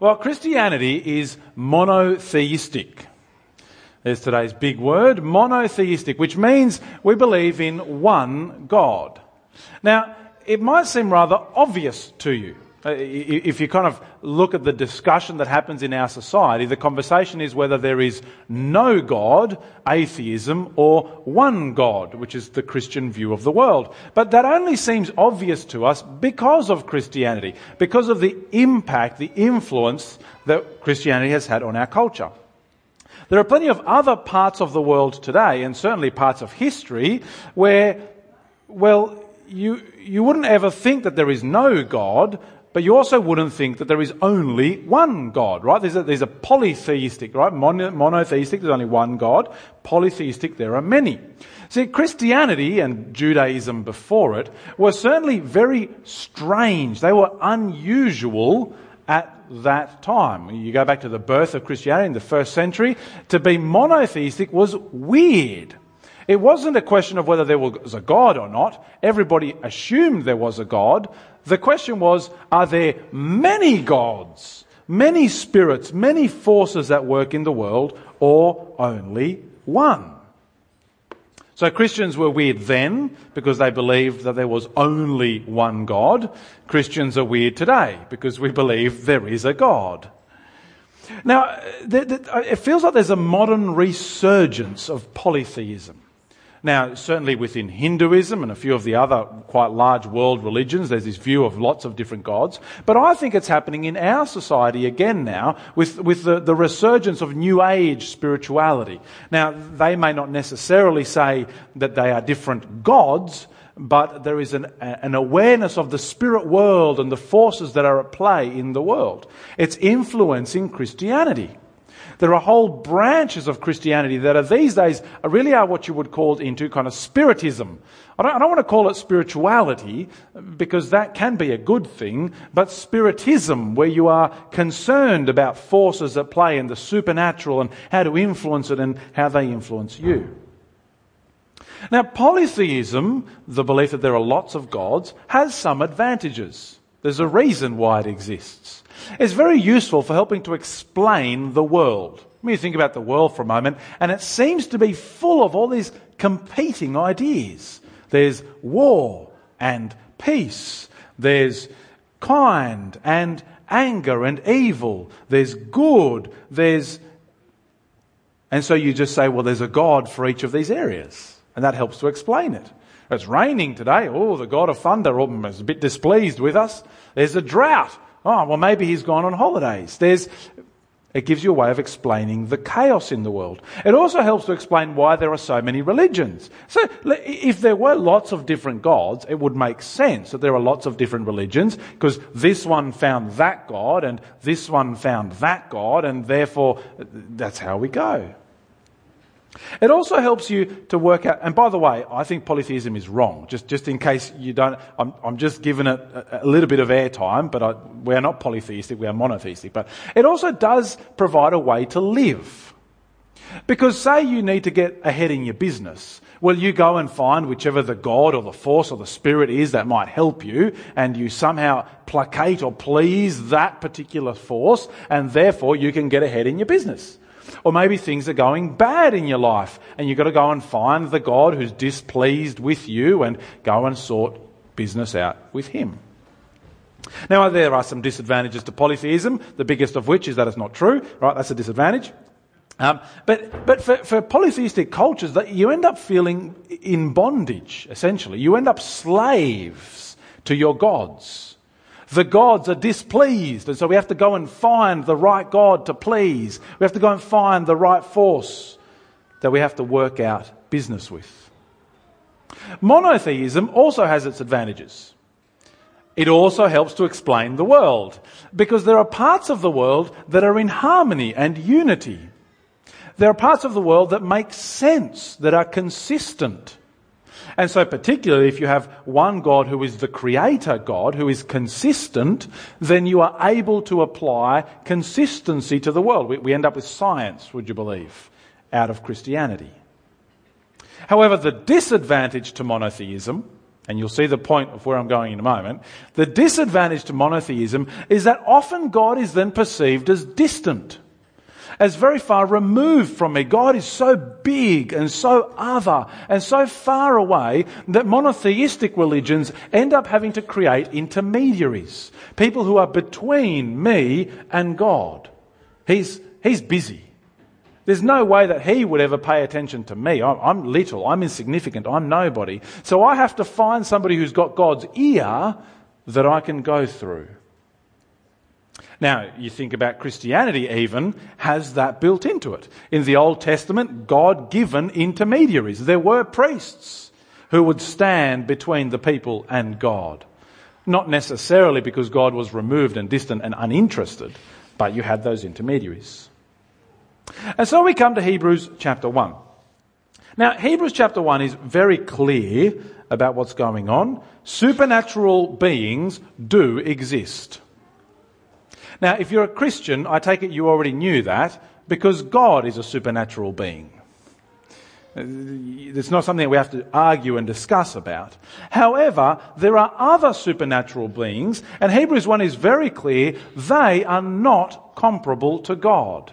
Well, Christianity is monotheistic. There's today's big word, monotheistic, which means we believe in one God. Now, it might seem rather obvious to you. Uh, if you kind of look at the discussion that happens in our society, the conversation is whether there is no God, atheism, or one God, which is the Christian view of the world. But that only seems obvious to us because of Christianity, because of the impact, the influence that Christianity has had on our culture. There are plenty of other parts of the world today, and certainly parts of history, where, well, you, you wouldn't ever think that there is no God, but you also wouldn't think that there is only one God, right? There's a, there's a polytheistic, right? Mono, monotheistic, there's only one God. Polytheistic, there are many. See, Christianity and Judaism before it were certainly very strange. They were unusual at that time. You go back to the birth of Christianity in the first century, to be monotheistic was weird. It wasn't a question of whether there was a God or not. Everybody assumed there was a God. The question was, are there many gods, many spirits, many forces that work in the world, or only one? So Christians were weird then because they believed that there was only one God. Christians are weird today because we believe there is a God. Now, it feels like there's a modern resurgence of polytheism. Now, certainly within Hinduism and a few of the other quite large world religions, there's this view of lots of different gods. But I think it's happening in our society again now with, with the, the resurgence of New Age spirituality. Now, they may not necessarily say that they are different gods, but there is an, an awareness of the spirit world and the forces that are at play in the world. It's influencing Christianity. There are whole branches of Christianity that are these days really are what you would call into kind of spiritism. I don't, I don't want to call it spirituality because that can be a good thing, but spiritism, where you are concerned about forces at play in the supernatural and how to influence it and how they influence you. Now, polytheism, the belief that there are lots of gods, has some advantages. There's a reason why it exists. It's very useful for helping to explain the world. Let me think about the world for a moment, and it seems to be full of all these competing ideas. There's war and peace. There's kind and anger and evil. There's good. There's. And so you just say, well, there's a God for each of these areas. And that helps to explain it. It's raining today. Oh, the God of thunder oh, is a bit displeased with us. There's a drought. Oh, well, maybe he's gone on holidays. There's, it gives you a way of explaining the chaos in the world. It also helps to explain why there are so many religions. So, if there were lots of different gods, it would make sense that there are lots of different religions, because this one found that God, and this one found that God, and therefore, that's how we go. It also helps you to work out, and by the way, I think polytheism is wrong, just, just in case you don't, I'm, I'm just giving it a, a little bit of airtime, but I, we're not polytheistic, we are monotheistic. But it also does provide a way to live. Because say you need to get ahead in your business, well, you go and find whichever the God or the force or the spirit is that might help you, and you somehow placate or please that particular force, and therefore you can get ahead in your business. Or maybe things are going bad in your life and you've got to go and find the God who's displeased with you and go and sort business out with him. Now, there are some disadvantages to polytheism, the biggest of which is that it's not true, right? That's a disadvantage. Um, but but for, for polytheistic cultures, that you end up feeling in bondage, essentially. You end up slaves to your gods. The gods are displeased, and so we have to go and find the right God to please. We have to go and find the right force that we have to work out business with. Monotheism also has its advantages. It also helps to explain the world because there are parts of the world that are in harmony and unity. There are parts of the world that make sense, that are consistent. And so, particularly if you have one God who is the creator God, who is consistent, then you are able to apply consistency to the world. We, we end up with science, would you believe, out of Christianity. However, the disadvantage to monotheism and you'll see the point of where I'm going in a moment, the disadvantage to monotheism is that often God is then perceived as distant, as very far removed from me. God is so big and so other and so far away that monotheistic religions end up having to create intermediaries, people who are between me and God. He's, he's busy. There's no way that he would ever pay attention to me. I'm, I'm, little, I'm insignificant, I'm nobody. So I have to find somebody who's got God's ear that I can go through. Now, you think about Christianity, even has that built into it. In the Old Testament, God given intermediaries. There were priests who would stand between the people and God. Not necessarily because God was removed and distant and uninterested, but you had those intermediaries. And so we come to Hebrews chapter 1. Now, Hebrews chapter 1 is very clear about what's going on. Supernatural beings do exist. Now, if you're a Christian, I take it you already knew that because God is a supernatural being. It's not something that we have to argue and discuss about. However, there are other supernatural beings, and Hebrews 1 is very clear they are not comparable to God.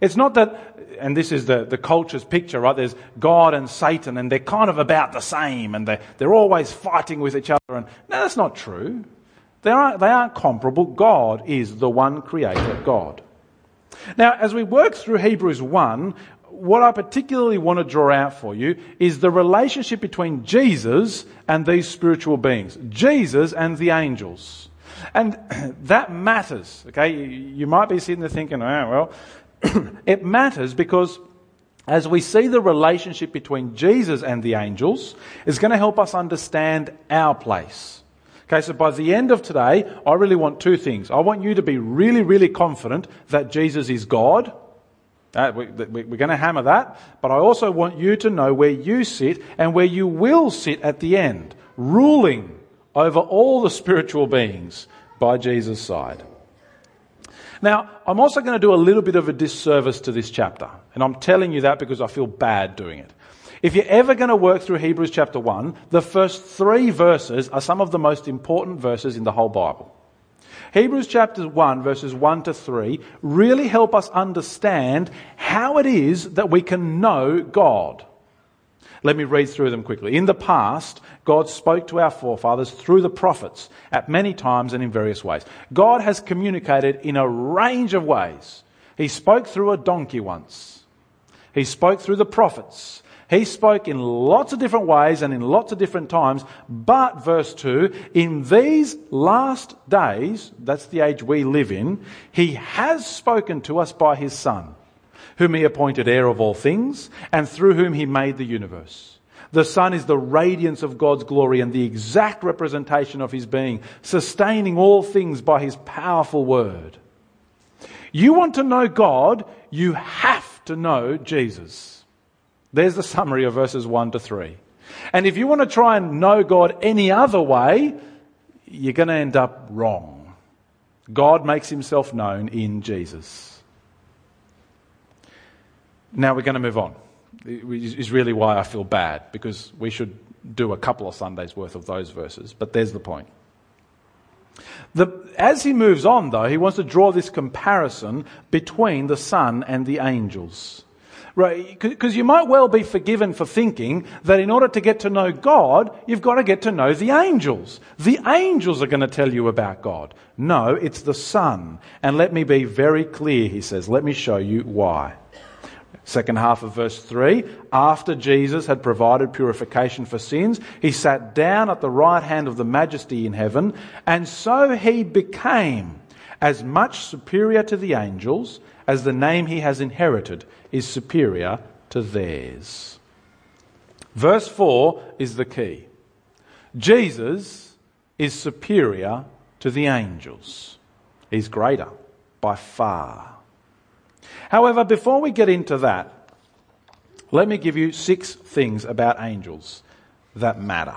It's not that, and this is the, the culture's picture, right? There's God and Satan, and they're kind of about the same, and they're, they're always fighting with each other. And no, that's not true. They aren't, they aren't comparable. God is the one creator God. Now, as we work through Hebrews 1, what I particularly want to draw out for you is the relationship between Jesus and these spiritual beings, Jesus and the angels. And that matters, okay? You might be sitting there thinking, oh, well, it matters because as we see the relationship between Jesus and the angels, it's going to help us understand our place. Okay, so by the end of today, I really want two things. I want you to be really, really confident that Jesus is God. Uh, we, are going to hammer that. But I also want you to know where you sit and where you will sit at the end, ruling over all the spiritual beings by Jesus' side. Now, I'm also going to do a little bit of a disservice to this chapter. And I'm telling you that because I feel bad doing it. If you're ever going to work through Hebrews chapter 1, the first three verses are some of the most important verses in the whole Bible. Hebrews chapter 1 verses 1 to 3 really help us understand how it is that we can know God. Let me read through them quickly. In the past, God spoke to our forefathers through the prophets at many times and in various ways. God has communicated in a range of ways. He spoke through a donkey once. He spoke through the prophets. He spoke in lots of different ways and in lots of different times. But, verse 2, in these last days, that's the age we live in, He has spoken to us by His Son whom he appointed heir of all things, and through whom he made the universe. The Son is the radiance of God's glory and the exact representation of his being, sustaining all things by his powerful word. You want to know God, you have to know Jesus. There's the summary of verses 1 to 3. And if you want to try and know God any other way, you're going to end up wrong. God makes himself known in Jesus. Now we're going to move on. Is really why I feel bad because we should do a couple of Sundays worth of those verses. But there's the point. The, as he moves on, though, he wants to draw this comparison between the Son and the angels. Right? Because you might well be forgiven for thinking that in order to get to know God, you've got to get to know the angels. The angels are going to tell you about God. No, it's the Son. And let me be very clear, he says. Let me show you why. Second half of verse 3 After Jesus had provided purification for sins, he sat down at the right hand of the majesty in heaven, and so he became as much superior to the angels as the name he has inherited is superior to theirs. Verse 4 is the key. Jesus is superior to the angels. He's greater by far. However, before we get into that, let me give you six things about angels that matter.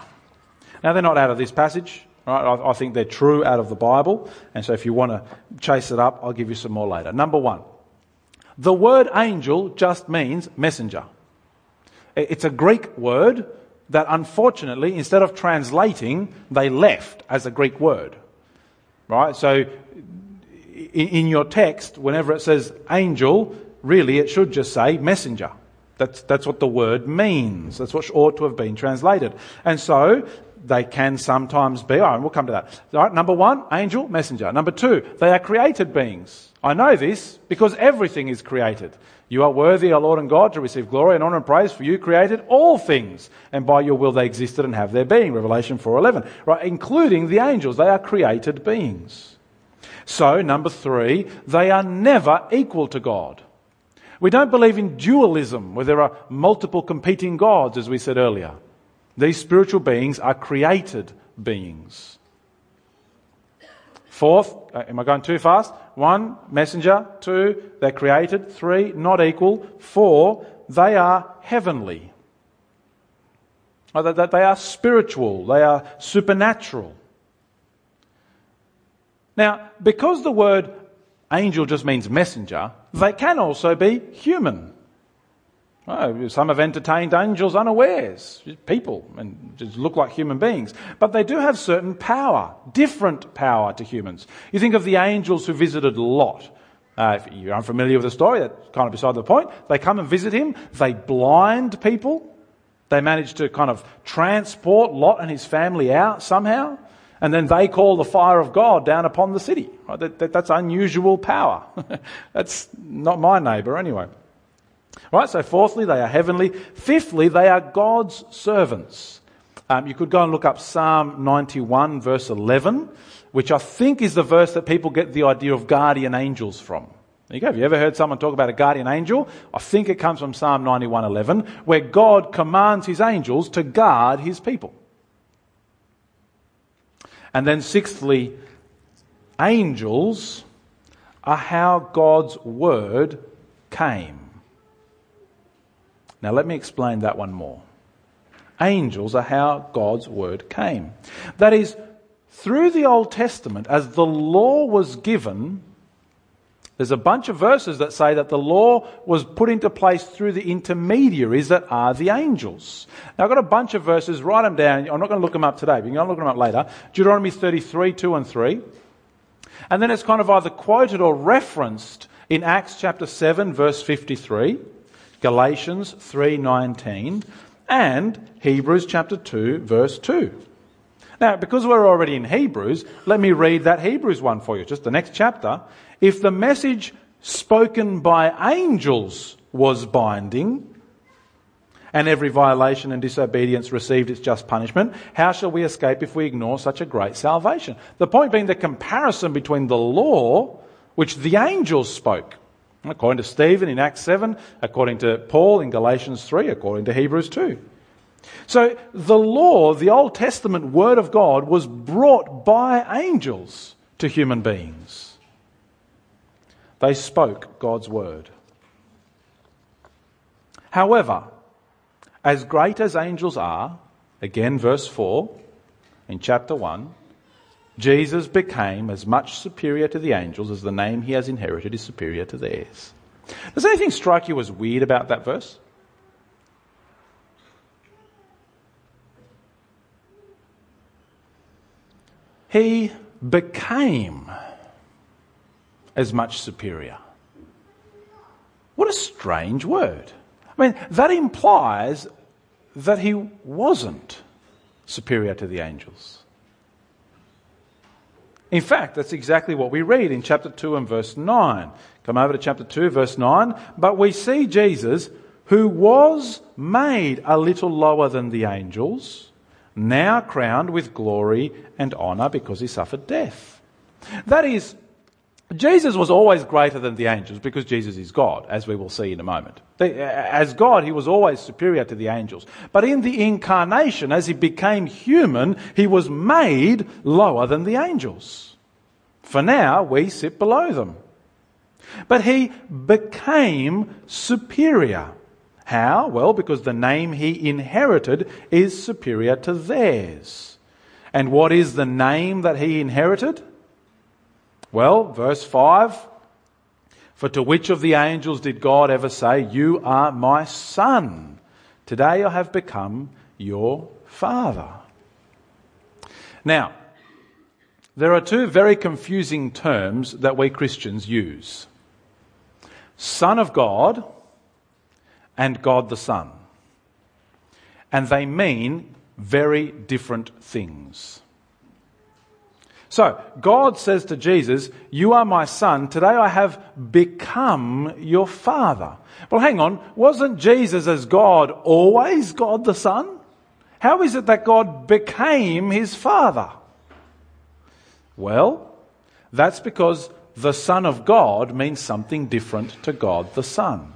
Now, they're not out of this passage. Right? I, I think they're true out of the Bible. And so if you want to chase it up, I'll give you some more later. Number one, the word angel just means messenger. It's a Greek word that unfortunately, instead of translating, they left as a Greek word. Right? So, in your text, whenever it says angel, really it should just say messenger. That's, that's what the word means. That's what ought to have been translated. And so, they can sometimes be, oh, we'll come to that. All right, number one, angel, messenger. Number two, they are created beings. I know this because everything is created. You are worthy, our Lord and God, to receive glory and honor and praise, for you created all things, and by your will they existed and have their being. Revelation 4.11. Right, including the angels. They are created beings. So, number three, they are never equal to God. We don't believe in dualism, where there are multiple competing gods, as we said earlier. These spiritual beings are created beings. Fourth, uh, am I going too fast? One, messenger. Two, they're created. Three, not equal. Four, they are heavenly. Oh, that They are spiritual. They are supernatural. Now, because the word angel just means messenger, they can also be human. Oh, some have entertained angels unawares, people, and just look like human beings. But they do have certain power, different power to humans. You think of the angels who visited Lot. Uh, if you're unfamiliar with the story, that's kind of beside the point. They come and visit him. They blind people. They manage to kind of transport Lot and his family out somehow. And then they call the fire of God down upon the city. Right? That, that, that's unusual power. that's not my neighbour anyway. Right, so fourthly, they are heavenly. Fifthly, they are God's servants. Um, you could go and look up Psalm 91, verse 11, which I think is the verse that people get the idea of guardian angels from. There you go. Have you ever heard someone talk about a guardian angel? I think it comes from Psalm 91:11, where God commands his angels to guard his people. And then sixthly, angels are how God's word came. Now, let me explain that one more. Angels are how God's word came. That is, through the Old Testament, as the law was given, there's a bunch of verses that say that the law was put into place through the intermediaries that are the angels. Now, I've got a bunch of verses, write them down. I'm not going to look them up today, but going to look them up later. Deuteronomy 33, 2 and 3. And then it's kind of either quoted or referenced in Acts chapter 7, verse 53. Galatians 3:19 and Hebrews chapter 2 verse 2. Now, because we're already in Hebrews, let me read that Hebrews one for you, just the next chapter. If the message spoken by angels was binding, and every violation and disobedience received its just punishment, how shall we escape if we ignore such a great salvation? The point being the comparison between the law, which the angels spoke, According to Stephen in Acts 7, according to Paul in Galatians 3, according to Hebrews 2. So the law, the Old Testament Word of God, was brought by angels to human beings. They spoke God's Word. However, as great as angels are, again, verse 4 in chapter 1, Jesus became as much superior to the angels as the name he has inherited is superior to theirs. Does anything strike you as weird about that verse? He became as much superior. What a strange word. I mean, that implies that he wasn't superior to the angels. In fact, that's exactly what we read in chapter 2 and verse 9. Come over to chapter 2, verse 9. But we see Jesus, who was made a little lower than the angels, now crowned with glory and honour because he suffered death. That is, Jesus was always greater than the angels because Jesus is God, as we will see in a moment. As God, he was always superior to the angels. But in the incarnation, as he became human, he was made lower than the angels. For now, we sit below them. But he became superior. How? Well, because the name he inherited is superior to theirs. And what is the name that he inherited? Well, verse 5 For to which of the angels did God ever say, You are my son? Today I have become your Father. Now, there are two very confusing terms that we Christians use Son of God and God the Son. And they mean very different things. So, God says to Jesus, You are my son. Today I have become your father. Well, hang on. Wasn't Jesus as God always God the Son? How is it that God became his father? Well, that's because the Son of God means something different to God the Son.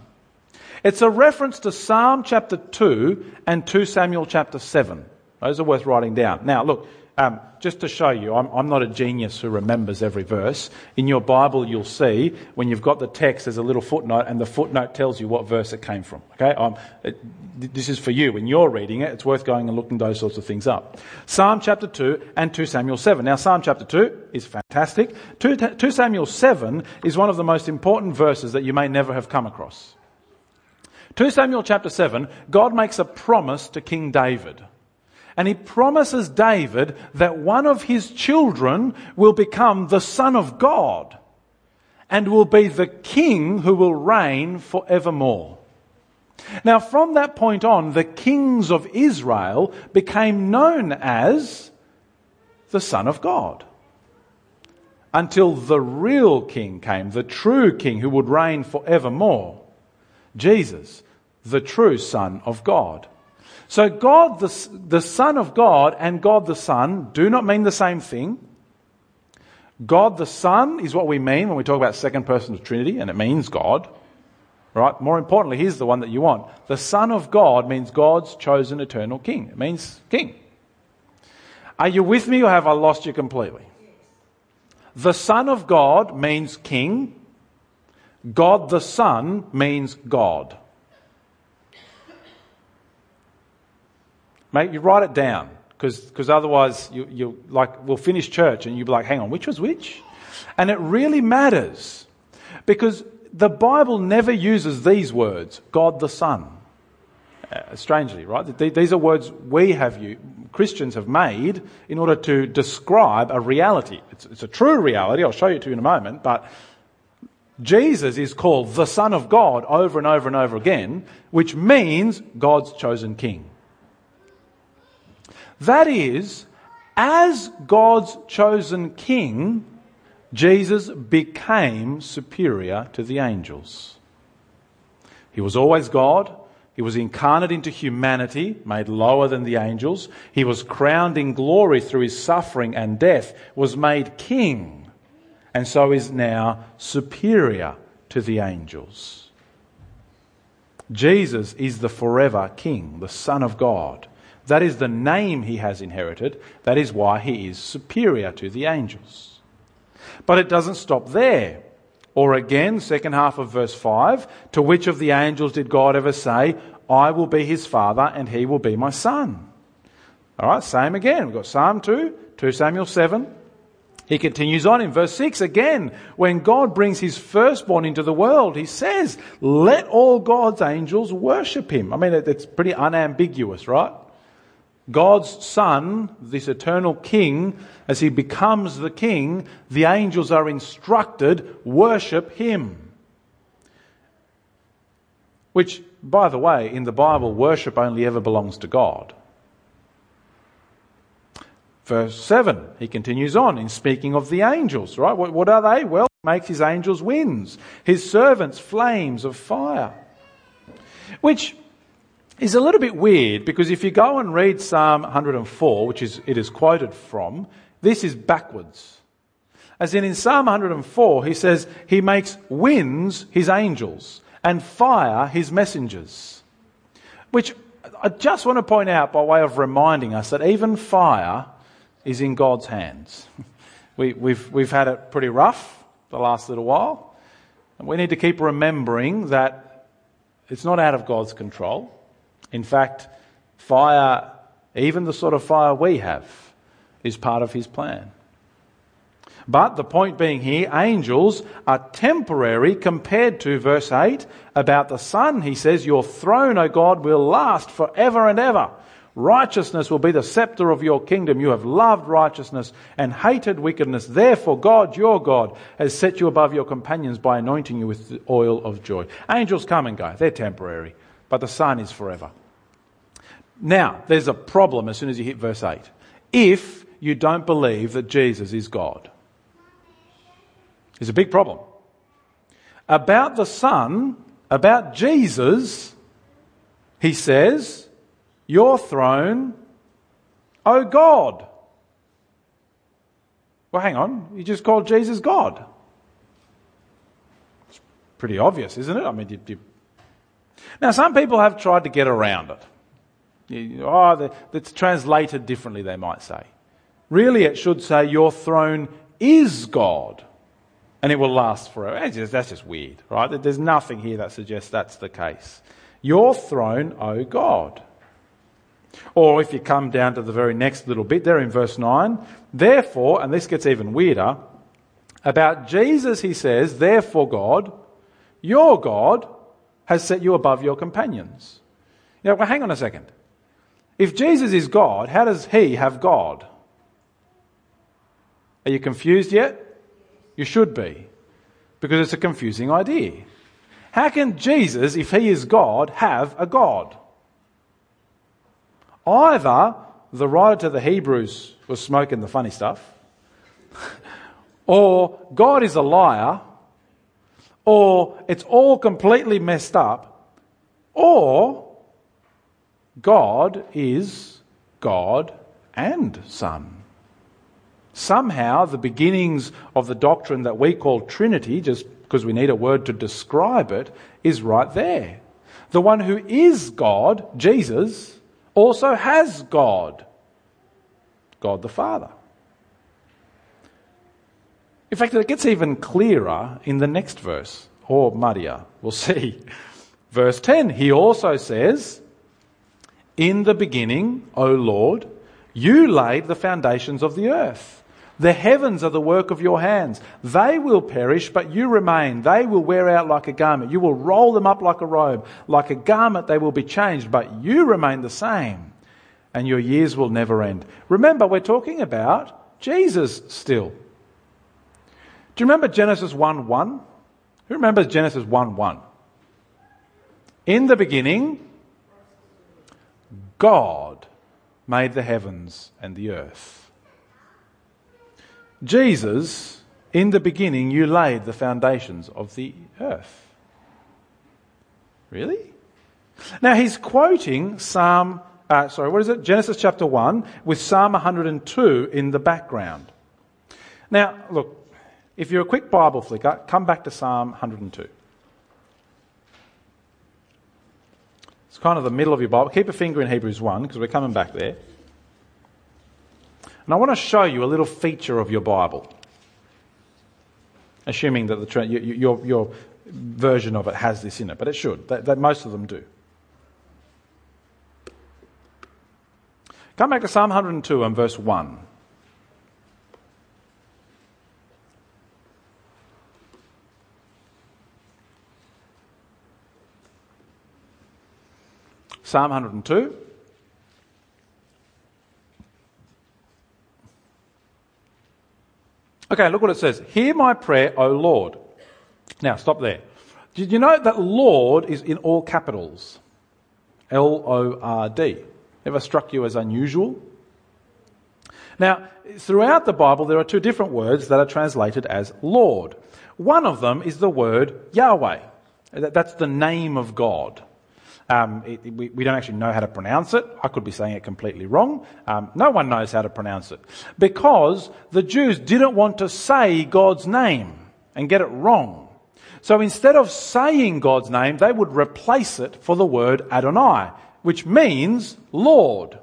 It's a reference to Psalm chapter 2 and 2 Samuel chapter 7. Those are worth writing down. Now, look, um, just to show you, I'm, I'm, not a genius who remembers every verse. In your Bible, you'll see when you've got the text, there's a little footnote, and the footnote tells you what verse it came from. Okay, um, it, this is for you. When you're reading it, it's worth going and looking those sorts of things up. Psalm chapter 2 and 2 Samuel 7. Now, Psalm chapter 2 is fantastic. 2, 2 Samuel 7 is one of the most important verses that you may never have come across. 2 Samuel chapter 7, God makes a promise to King David. And he promises David that one of his children will become the Son of God and will be the king who will reign forevermore. Now, from that point on, the kings of Israel became known as the Son of God. Until the real king came, the true king who would reign forevermore. Jesus, the true Son of God. So God, the, the Son of God and God the Son do not mean the same thing. God the Son is what we mean when we talk about second person of Trinity, and it means God. Right? More importantly, here's the one that you want. The Son of God means God's chosen eternal King. It means King. Are you with me or have I lost you completely? The Son of God means King. God the Son means God. Mate, you write it down because otherwise you, you like we'll finish church and you'll be like, hang on, which was which? And it really matters because the Bible never uses these words, God the Son. Uh, strangely, right? These are words we have, you, Christians have made in order to describe a reality. It's, it's a true reality. I'll show you to you in a moment, but Jesus is called the Son of God over and over and over again, which means God's chosen King. That is, as God's chosen king, Jesus became superior to the angels. He was always God. He was incarnate into humanity, made lower than the angels. He was crowned in glory through his suffering and death, was made king, and so is now superior to the angels. Jesus is the forever king, the Son of God. That is the name he has inherited. That is why he is superior to the angels. But it doesn't stop there. Or again, second half of verse 5 To which of the angels did God ever say, I will be his father and he will be my son? All right, same again. We've got Psalm 2, 2 Samuel 7. He continues on in verse 6 again. When God brings his firstborn into the world, he says, Let all God's angels worship him. I mean, it's pretty unambiguous, right? God's Son, this eternal King, as he becomes the King, the angels are instructed, worship him. Which, by the way, in the Bible, worship only ever belongs to God. Verse 7, he continues on in speaking of the angels, right? What, what are they? Well, he makes his angels winds, his servants flames of fire. Which is a little bit weird because if you go and read Psalm 104, which is it is quoted from, this is backwards. As in in Psalm 104, he says he makes winds his angels and fire his messengers. Which I just want to point out by way of reminding us that even fire is in God's hands. We, we've, we've had it pretty rough the last little while. And we need to keep remembering that it's not out of God's control. In fact, fire, even the sort of fire we have, is part of his plan. But the point being here, angels are temporary compared to verse 8 about the Son. He says, Your throne, O God, will last forever and ever. Righteousness will be the scepter of your kingdom. You have loved righteousness and hated wickedness. Therefore, God, your God, has set you above your companions by anointing you with the oil of joy. Angels come and go. They're temporary, but the Son is forever. Now, there's a problem as soon as you hit verse 8. If you don't believe that Jesus is God, it's a big problem. About the Son, about Jesus, he says, your throne, O God. Well, hang on. You just called Jesus God. It's pretty obvious, isn't it? I mean, you, you... now some people have tried to get around it. You, oh, it's translated differently, they might say. Really, it should say, Your throne is God, and it will last forever. Just, that's just weird, right? There's nothing here that suggests that's the case. Your throne, O God. Or if you come down to the very next little bit there in verse 9, therefore, and this gets even weirder, about Jesus he says, therefore God, your God, has set you above your companions. You well, hang on a second. If Jesus is God, how does he have God? Are you confused yet? You should be, because it's a confusing idea. How can Jesus, if he is God, have a God? Either the writer to the Hebrews was smoking the funny stuff, or God is a liar, or it's all completely messed up, or God is God and Son. Somehow, the beginnings of the doctrine that we call Trinity, just because we need a word to describe it, is right there. The one who is God, Jesus, also has God, God the Father. In fact, it gets even clearer in the next verse, or muddier. We'll see. Verse 10, he also says, In the beginning, O Lord, you laid the foundations of the earth. The heavens are the work of your hands. They will perish, but you remain. They will wear out like a garment. You will roll them up like a robe. Like a garment, they will be changed, but you remain the same, and your years will never end. Remember, we're talking about Jesus still. Do you remember Genesis 1 1? Who remembers Genesis 1 1? In the beginning, God made the heavens and the earth. Jesus, in the beginning, you laid the foundations of the earth. Really? Now he's quoting Psalm, uh, sorry, what is it? Genesis chapter 1 with Psalm 102 in the background. Now, look, if you're a quick Bible flicker, come back to Psalm 102. It's kind of the middle of your Bible. Keep a finger in Hebrews 1 because we're coming back there. And I want to show you a little feature of your Bible, assuming that the, your, your version of it has this in it, but it should. That, that most of them do. Come back to Psalm 102 and verse 1. Psalm 102. Okay, look what it says. Hear my prayer, O Lord. Now, stop there. Did you know that Lord is in all capitals? L O R D. Ever struck you as unusual? Now, throughout the Bible, there are two different words that are translated as Lord. One of them is the word Yahweh. That's the name of God. Um, it, we, we, don't actually know how to pronounce it. I could be saying it completely wrong. Um, no one knows how to pronounce it. Because the Jews didn't want to say God's name and get it wrong. So instead of saying God's name, they would replace it for the word Adonai, which means Lord.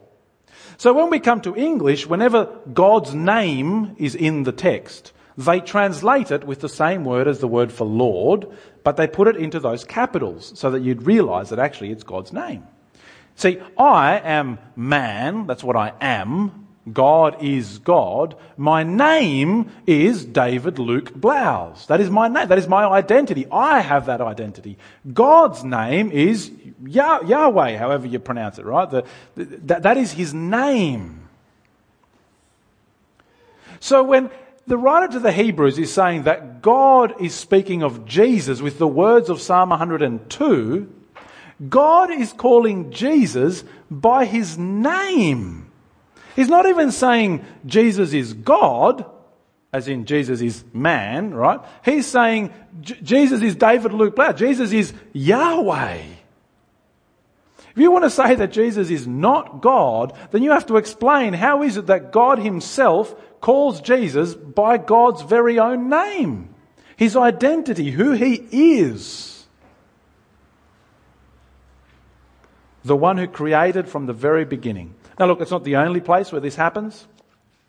So when we come to English, whenever God's name is in the text, they translate it with the same word as the word for Lord, but they put it into those capitals so that you'd realize that actually it's God's name. See, I am man, that's what I am, God is God. My name is David Luke Blouse. That is my name. That is my identity. I have that identity. God's name is Yah- Yahweh, however you pronounce it, right? The, the, that is his name. So when the writer to the Hebrews is saying that God is speaking of Jesus with the words of Psalm 102, God is calling Jesus by his name. He's not even saying Jesus is God, as in Jesus is man, right? He's saying Jesus is David Luke Blair. Jesus is Yahweh. If you want to say that Jesus is not God, then you have to explain how is it that God himself calls Jesus by God's very own name, his identity, who he is. The one who created from the very beginning. Now, look, it's not the only place where this happens.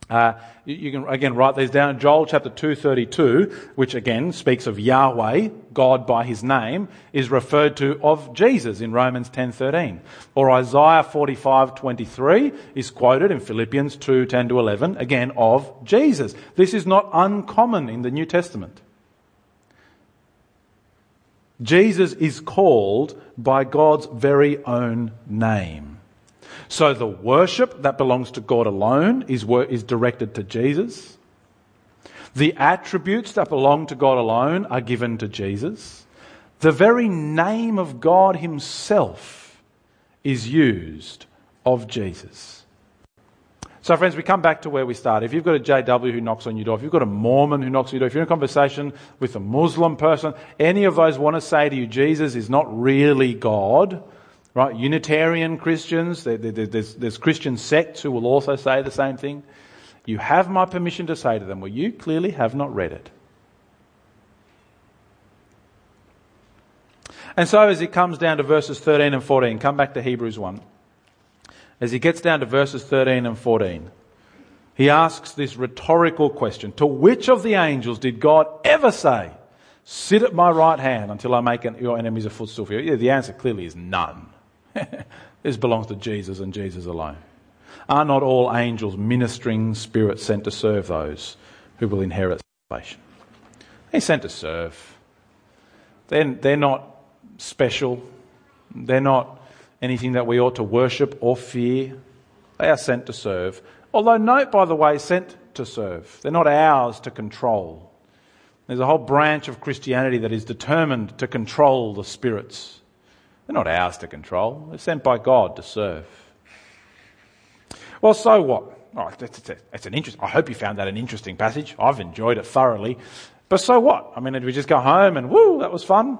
Uh, you, can again write these down. Joel chapter 232, which again speaks of Yahweh, God by his name, is referred to of Jesus in Romans 10:13. Or Isaiah 45:23 is quoted in Philippians 2:10 to 11, again of Jesus. This is not uncommon in the New Testament. Jesus is called by God's very own name. So the worship that belongs to God alone is, is directed to Jesus. The attributes that belong to God alone are given to Jesus. The very name of God Himself is used of Jesus. So, friends, we come back to where we started. If you've got a JW who knocks on your door, if you've got a Mormon who knocks on your door, if you're in a conversation with a Muslim person, any of those want to say to you, Jesus is not really God, Right? Unitarian Christians, there's, there's Christian sects who will also say the same thing. You have my permission to say to them, well, you clearly have not read it. And so as he comes down to verses 13 and 14, come back to Hebrews 1. As he gets down to verses 13 and 14, he asks this rhetorical question To which of the angels did God ever say, Sit at my right hand until I make your enemies a footstool for you? Yeah, the answer clearly is none. This belongs to Jesus and Jesus alone. Are not all angels ministering spirits sent to serve those who will inherit salvation? They're sent to serve. They're, they're not special. They're not anything that we ought to worship or fear. They are sent to serve. Although, note, by the way, sent to serve. They're not ours to control. There's a whole branch of Christianity that is determined to control the spirits. They're not ours to control. They're sent by God to serve. Well, so what? Oh, it's, it's, it's an interest. I hope you found that an interesting passage. I've enjoyed it thoroughly. But so what? I mean, did we just go home and woo, that was fun?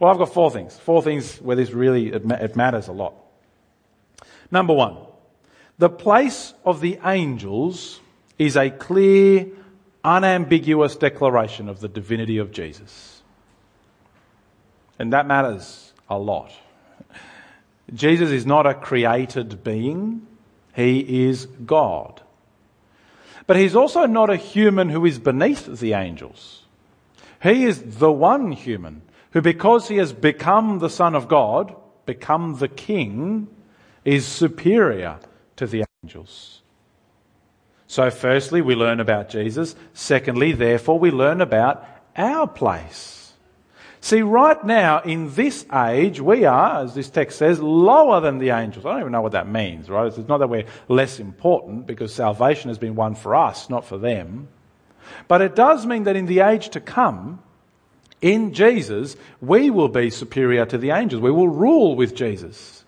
Well, I've got four things. Four things where this really it, it matters a lot. Number one, the place of the angels is a clear, unambiguous declaration of the divinity of Jesus. And that matters a lot. Jesus is not a created being, he is God. But he's also not a human who is beneath the angels. He is the one human who, because he has become the Son of God, become the King, is superior to the angels. So, firstly, we learn about Jesus. Secondly, therefore, we learn about our place. See, right now, in this age, we are, as this text says, lower than the angels. I don't even know what that means, right? It's not that we're less important because salvation has been won for us, not for them. But it does mean that in the age to come, in Jesus, we will be superior to the angels. We will rule with Jesus.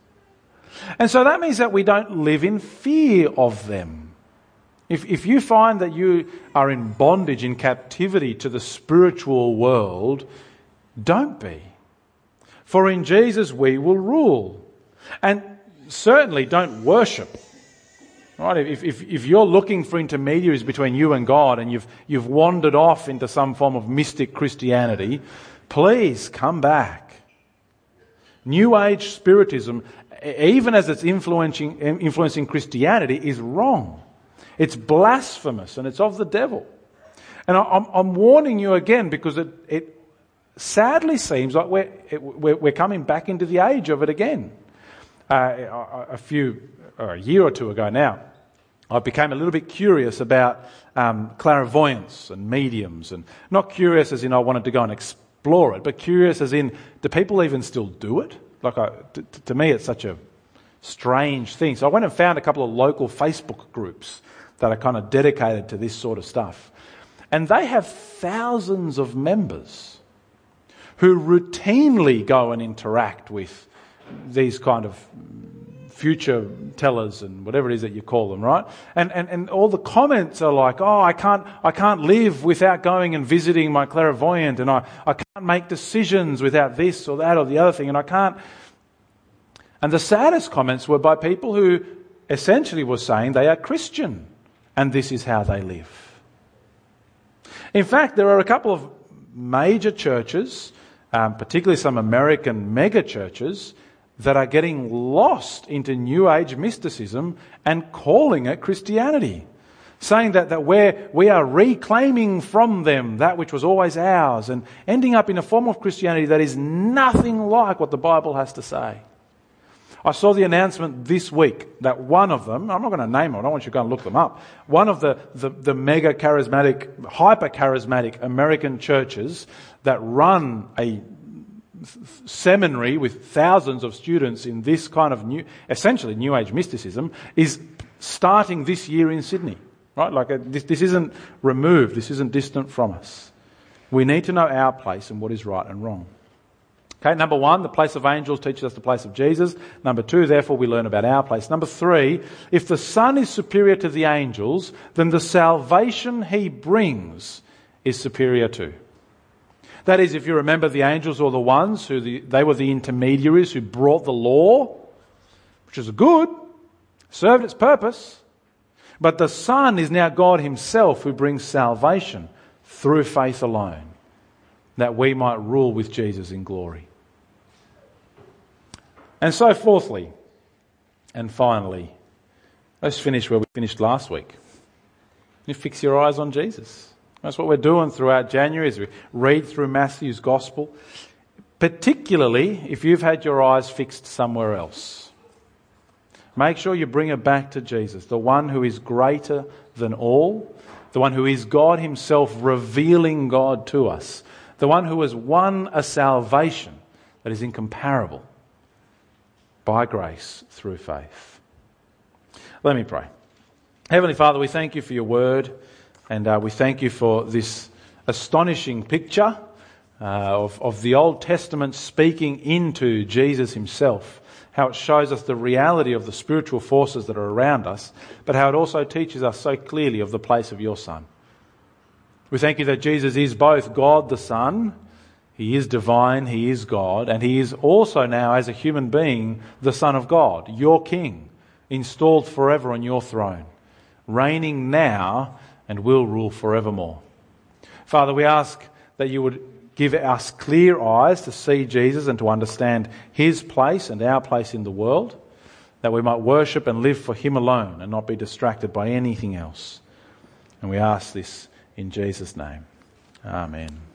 And so that means that we don't live in fear of them. If, if you find that you are in bondage, in captivity to the spiritual world, don't be. For in Jesus we will rule. And certainly don't worship. Right? If, if, if you're looking for intermediaries between you and God and you've, you've wandered off into some form of mystic Christianity, please come back. New Age Spiritism, even as it's influencing, influencing Christianity, is wrong. It's blasphemous and it's of the devil. And I'm, I'm warning you again because it, it sadly seems like we're, we're, coming back into the age of it again. Uh, a, few, or a year or two ago now, I became a little bit curious about um, clairvoyance and mediums, and not curious as in I wanted to go and explore it, but curious as in do people even still do it? Like, to me, it's such a strange thing. So I went and found a couple of local Facebook groups that are kind of dedicated to this sort of stuff. And they have thousands of members who routinely go and interact with these kind of future tellers and whatever it is that you call them, right? And, and, and all the comments are like, oh, I can't, I can't live without going and visiting my clairvoyant, and I, I can't make decisions without this or that or the other thing, and I can't. And the saddest comments were by people who essentially were saying they are Christian and this is how they live. In fact, there are a couple of major churches, um, particularly some American mega churches, that are getting lost into New Age mysticism and calling it Christianity. Saying that, that we're, we are reclaiming from them that which was always ours and ending up in a form of Christianity that is nothing like what the Bible has to say. I saw the announcement this week that one of them, I'm not going to name them, I don't want you to go and look them up, one of the, the, the mega charismatic, hyper charismatic American churches that run a seminary with thousands of students in this kind of new, essentially New Age mysticism, is starting this year in Sydney. Right? Like uh, this, this isn't removed, this isn't distant from us. We need to know our place and what is right and wrong. Okay, number one, the place of angels teaches us the place of Jesus. Number two, therefore, we learn about our place. Number three, if the Son is superior to the angels, then the salvation he brings is superior to. That is, if you remember, the angels were the ones who the, they were the intermediaries who brought the law, which is good, served its purpose. But the Son is now God Himself who brings salvation through faith alone, that we might rule with Jesus in glory. And so, fourthly, and finally, let's finish where we finished last week. You fix your eyes on Jesus. That's what we're doing throughout January as we read through Matthew's gospel, particularly if you've had your eyes fixed somewhere else. Make sure you bring it back to Jesus, the one who is greater than all, the one who is God Himself revealing God to us, the one who has won a salvation that is incomparable by grace through faith. Let me pray. Heavenly Father, we thank you for your word, and uh, we thank you for this astonishing picture uh, of, of the Old Testament speaking into Jesus himself. How it shows us the reality of the spiritual forces that are around us, but how it also teaches us so clearly of the place of your Son. We thank you that Jesus is both God the Son he is divine, He is God, and He is also now, as a human being, the Son of God, your King, installed forever on your throne, reigning now and will rule forevermore. Father, we ask that you would give us clear eyes to see Jesus and to understand His place and our place in the world, that we might worship and live for Him alone and not be distracted by anything else. And we ask this in Jesus' name. Amen.